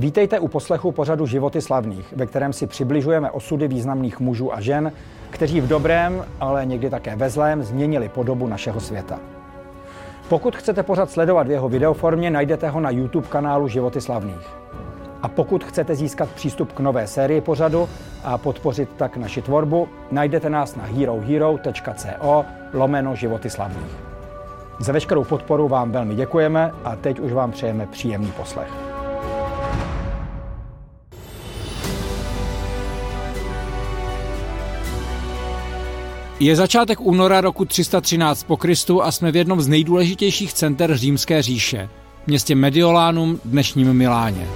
Vítejte u poslechu pořadu Životy slavných, ve kterém si přibližujeme osudy významných mužů a žen, kteří v dobrém, ale někdy také ve zlém změnili podobu našeho světa. Pokud chcete pořad sledovat v jeho videoformě, najdete ho na YouTube kanálu Životy slavných. A pokud chcete získat přístup k nové sérii pořadu a podpořit tak naši tvorbu, najdete nás na herohero.co lomeno Životy slavných. Za veškerou podporu vám velmi děkujeme a teď už vám přejeme příjemný poslech. Je začátek února roku 313 po Kristu a jsme v jednom z nejdůležitějších center římské říše, městě Mediolánum, dnešním Miláně.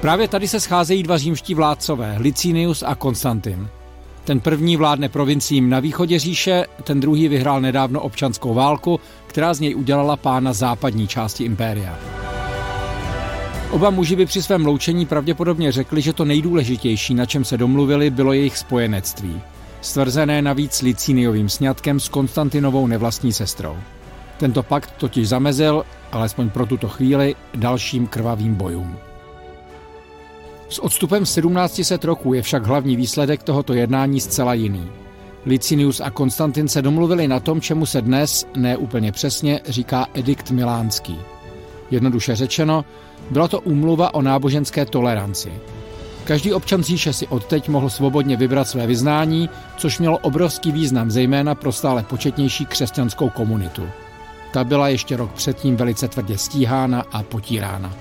Právě tady se scházejí dva římští vládcové, Licinius a Konstantin. Ten první vládne provinciím na východě říše, ten druhý vyhrál nedávno občanskou válku, která z něj udělala pána západní části impéria. Oba muži by při svém loučení pravděpodobně řekli, že to nejdůležitější, na čem se domluvili, bylo jejich spojenectví – stvrzené navíc Licíniovým sňatkem s Konstantinovou nevlastní sestrou. Tento pakt totiž zamezil, alespoň pro tuto chvíli, dalším krvavým bojům. S odstupem 1700 roků je však hlavní výsledek tohoto jednání zcela jiný. Licinius a Konstantin se domluvili na tom, čemu se dnes, ne úplně přesně, říká edikt milánský. Jednoduše řečeno, byla to úmluva o náboženské toleranci – Každý občan říše si odteď mohl svobodně vybrat své vyznání, což mělo obrovský význam zejména pro stále početnější křesťanskou komunitu. Ta byla ještě rok předtím velice tvrdě stíhána a potírána.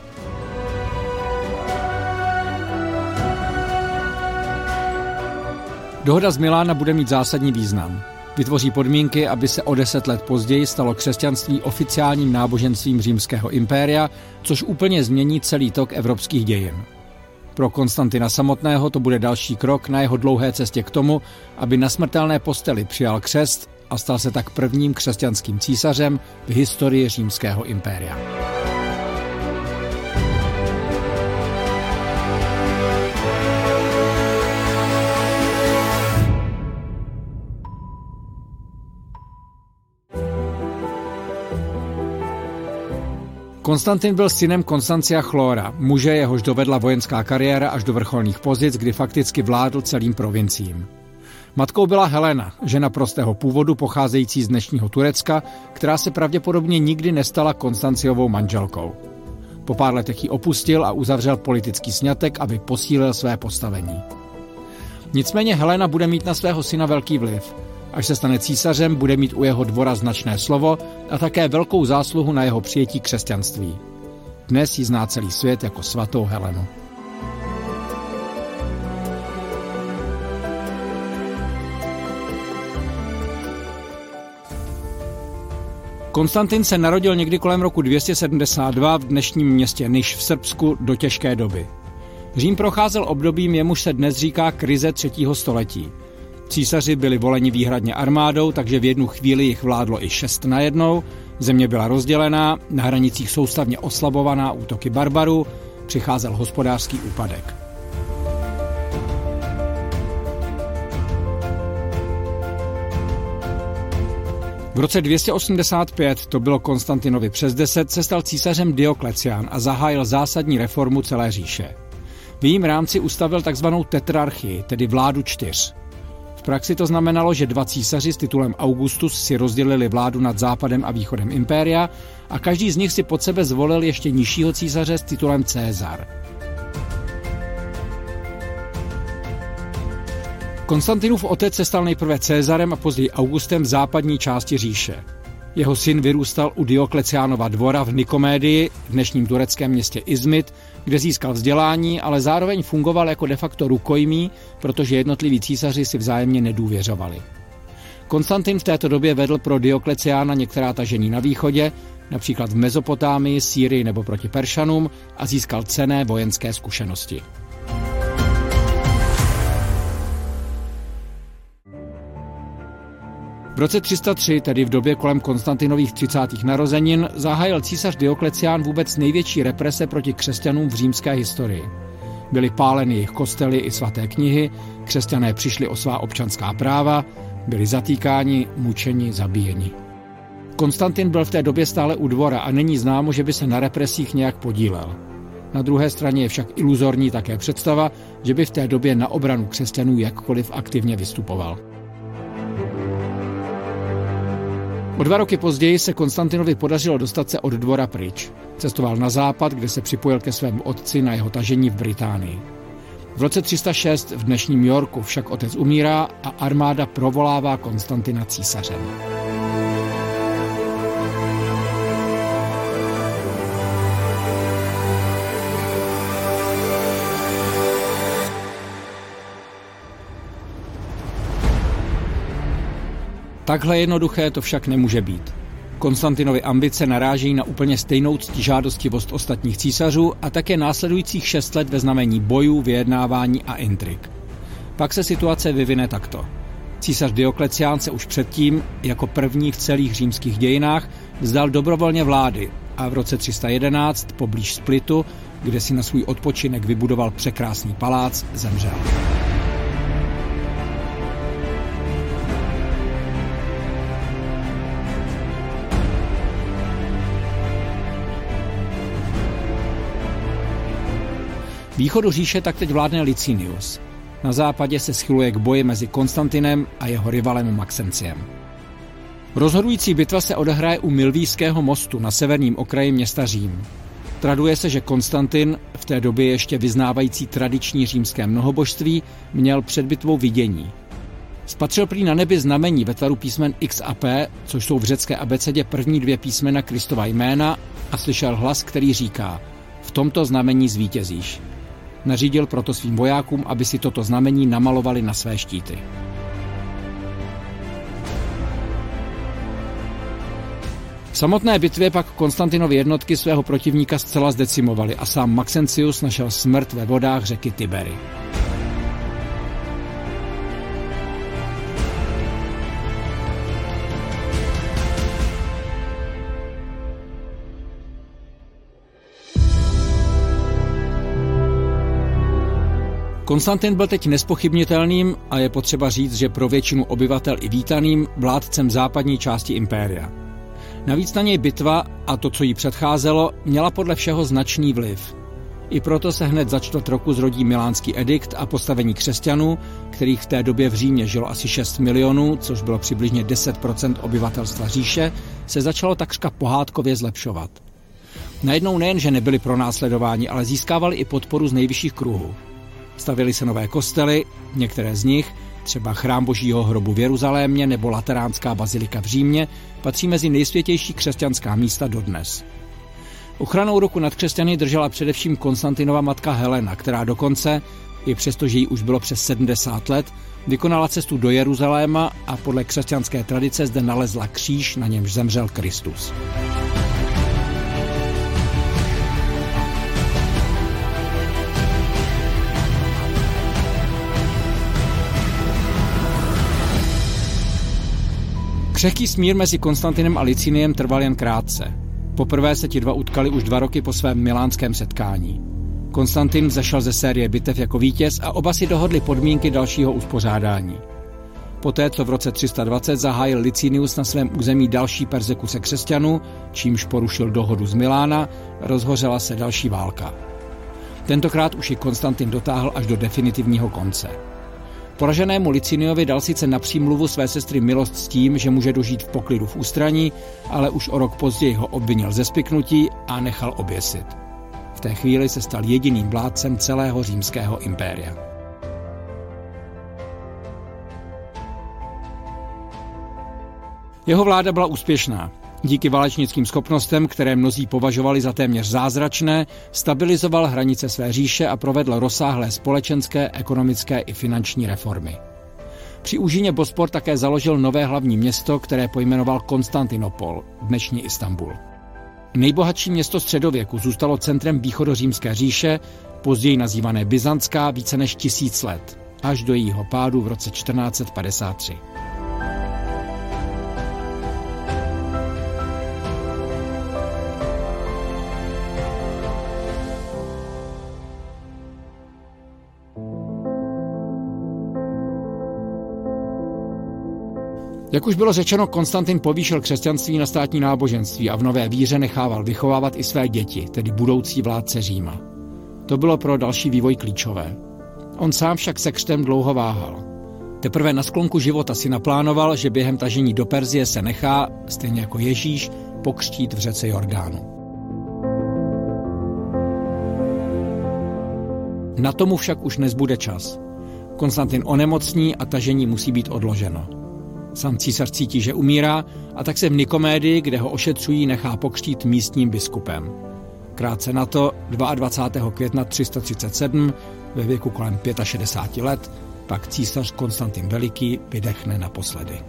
Dohoda z Milána bude mít zásadní význam. Vytvoří podmínky, aby se o deset let později stalo křesťanství oficiálním náboženstvím římského impéria, což úplně změní celý tok evropských dějin. Pro Konstantina samotného to bude další krok na jeho dlouhé cestě k tomu, aby na smrtelné posteli přijal křest a stal se tak prvním křesťanským císařem v historii římského impéria. Konstantin byl synem Konstancia Chlora, muže jehož dovedla vojenská kariéra až do vrcholných pozic, kdy fakticky vládl celým provinciím. Matkou byla Helena, žena prostého původu pocházející z dnešního Turecka, která se pravděpodobně nikdy nestala Konstanciovou manželkou. Po pár letech ji opustil a uzavřel politický sňatek, aby posílil své postavení. Nicméně Helena bude mít na svého syna velký vliv – Až se stane císařem, bude mít u jeho dvora značné slovo a také velkou zásluhu na jeho přijetí křesťanství. Dnes ji zná celý svět jako svatou Helenu. Konstantin se narodil někdy kolem roku 272 v dnešním městě Niš v Srbsku do těžké doby. Řím procházel obdobím, jemuž se dnes říká krize třetího století – Císaři byli voleni výhradně armádou, takže v jednu chvíli jich vládlo i šest najednou, Země byla rozdělená, na hranicích soustavně oslabovaná útoky barbaru, přicházel hospodářský úpadek. V roce 285, to bylo Konstantinovi přes 10, se stal císařem Dioklecián a zahájil zásadní reformu celé říše. V jejím rámci ustavil tzv. tetrarchii, tedy vládu čtyř. Praxi to znamenalo, že dva císaři s titulem Augustus si rozdělili vládu nad západem a východem impéria a každý z nich si pod sebe zvolil ještě nižšího císaře s titulem Cézar. Konstantinův otec se stal nejprve Cézarem a později Augustem v západní části říše. Jeho syn vyrůstal u Diokleciánova dvora v Nikomédii, v dnešním tureckém městě Izmit, kde získal vzdělání, ale zároveň fungoval jako de facto rukojmí, protože jednotliví císaři si vzájemně nedůvěřovali. Konstantin v této době vedl pro Diokleciána některá tažení na východě, například v Mezopotámii, Sýrii nebo proti Peršanům a získal cené vojenské zkušenosti. V roce 303, tedy v době kolem Konstantinových 30. narozenin, zahájil císař Dioklecián vůbec největší represe proti křesťanům v římské historii. Byly páleny jejich kostely i svaté knihy, křesťané přišli o svá občanská práva, byli zatýkáni, mučeni, zabíjeni. Konstantin byl v té době stále u dvora a není známo, že by se na represích nějak podílel. Na druhé straně je však iluzorní také představa, že by v té době na obranu křesťanů jakkoliv aktivně vystupoval. O dva roky později se Konstantinovi podařilo dostat se od dvora pryč. Cestoval na západ, kde se připojil ke svému otci na jeho tažení v Británii. V roce 306 v dnešním Yorku však otec umírá a armáda provolává Konstantina císařem. Takhle jednoduché to však nemůže být. Konstantinovi ambice narážejí na úplně stejnou ctižádostivost ostatních císařů a také následujících šest let ve znamení bojů, vyjednávání a intrik. Pak se situace vyvine takto. Císař Dioklecián se už předtím, jako první v celých římských dějinách, vzdal dobrovolně vlády a v roce 311 poblíž Splitu, kde si na svůj odpočinek vybudoval překrásný palác, zemřel. Východu říše tak teď vládne Licinius. Na západě se schyluje k boji mezi Konstantinem a jeho rivalem Maxenciem. Rozhodující bitva se odehraje u Milvíského mostu na severním okraji města Řím. Traduje se, že Konstantin, v té době ještě vyznávající tradiční římské mnohobožství, měl před bitvou vidění. Spatřil prý na nebi znamení ve tvaru písmen X a P, což jsou v řecké abecedě první dvě písmena Kristova jména, a slyšel hlas, který říká: V tomto znamení zvítězíš. Nařídil proto svým vojákům, aby si toto znamení namalovali na své štíty. V samotné bitvě pak Konstantinovy jednotky svého protivníka zcela zdecimovali a sám Maxencius našel smrt ve vodách řeky Tibery. Konstantin byl teď nespochybnitelným a je potřeba říct, že pro většinu obyvatel i vítaným vládcem západní části impéria. Navíc na něj bitva a to, co jí předcházelo, měla podle všeho značný vliv. I proto se hned za čtvrt roku zrodí milánský edikt a postavení křesťanů, kterých v té době v Římě žilo asi 6 milionů, což bylo přibližně 10% obyvatelstva říše, se začalo takřka pohádkově zlepšovat. Najednou nejen, že nebyli pronásledováni, ale získávali i podporu z nejvyšších kruhů. Stavili se nové kostely, některé z nich, třeba chrám božího hrobu v Jeruzalémě nebo Lateránská bazilika v Římě, patří mezi nejsvětější křesťanská místa dodnes. Ochranou roku nad křesťany držela především Konstantinova matka Helena, která dokonce, i přesto, že jí už bylo přes 70 let, vykonala cestu do Jeruzaléma a podle křesťanské tradice zde nalezla kříž, na němž zemřel Kristus. Křehký smír mezi Konstantinem a Liciniem trval jen krátce. Poprvé se ti dva utkali už dva roky po svém milánském setkání. Konstantin zašel ze série bitev jako vítěz a oba si dohodli podmínky dalšího uspořádání. Poté, co v roce 320 zahájil Licinius na svém území další persekuce křesťanů, čímž porušil dohodu z Milána, rozhořela se další válka. Tentokrát už ji Konstantin dotáhl až do definitivního konce. Poraženému Liciniovi dal sice na přímluvu své sestry milost s tím, že může dožít v poklidu v ústraní, ale už o rok později ho obvinil ze spiknutí a nechal oběsit. V té chvíli se stal jediným vládcem celého římského impéria. Jeho vláda byla úspěšná. Díky válečnickým schopnostem, které mnozí považovali za téměř zázračné, stabilizoval hranice své říše a provedl rozsáhlé společenské, ekonomické i finanční reformy. Při úžině Bospor také založil nové hlavní město, které pojmenoval Konstantinopol, dnešní Istanbul. Nejbohatší město středověku zůstalo centrem východořímské říše, později nazývané Byzantská, více než tisíc let, až do jejího pádu v roce 1453. Jak už bylo řečeno, Konstantin povýšil křesťanství na státní náboženství a v nové víře nechával vychovávat i své děti, tedy budoucí vládce Říma. To bylo pro další vývoj klíčové. On sám však se křtem dlouho váhal. Teprve na sklonku života si naplánoval, že během tažení do Perzie se nechá, stejně jako Ježíš, pokřtít v řece Jordánu. Na tomu však už nezbude čas. Konstantin onemocní a tažení musí být odloženo. Sam císař cítí, že umírá a tak se v Nikomédii, kde ho ošetřují, nechá pokřtít místním biskupem. Krátce na to, 22. května 337, ve věku kolem 65 let, pak císař Konstantin Veliký vydechne naposledy.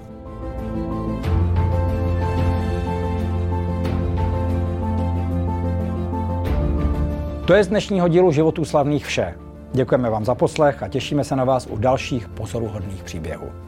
To je z dnešního dílu Životů slavných vše. Děkujeme vám za poslech a těšíme se na vás u dalších pozoruhodných příběhů.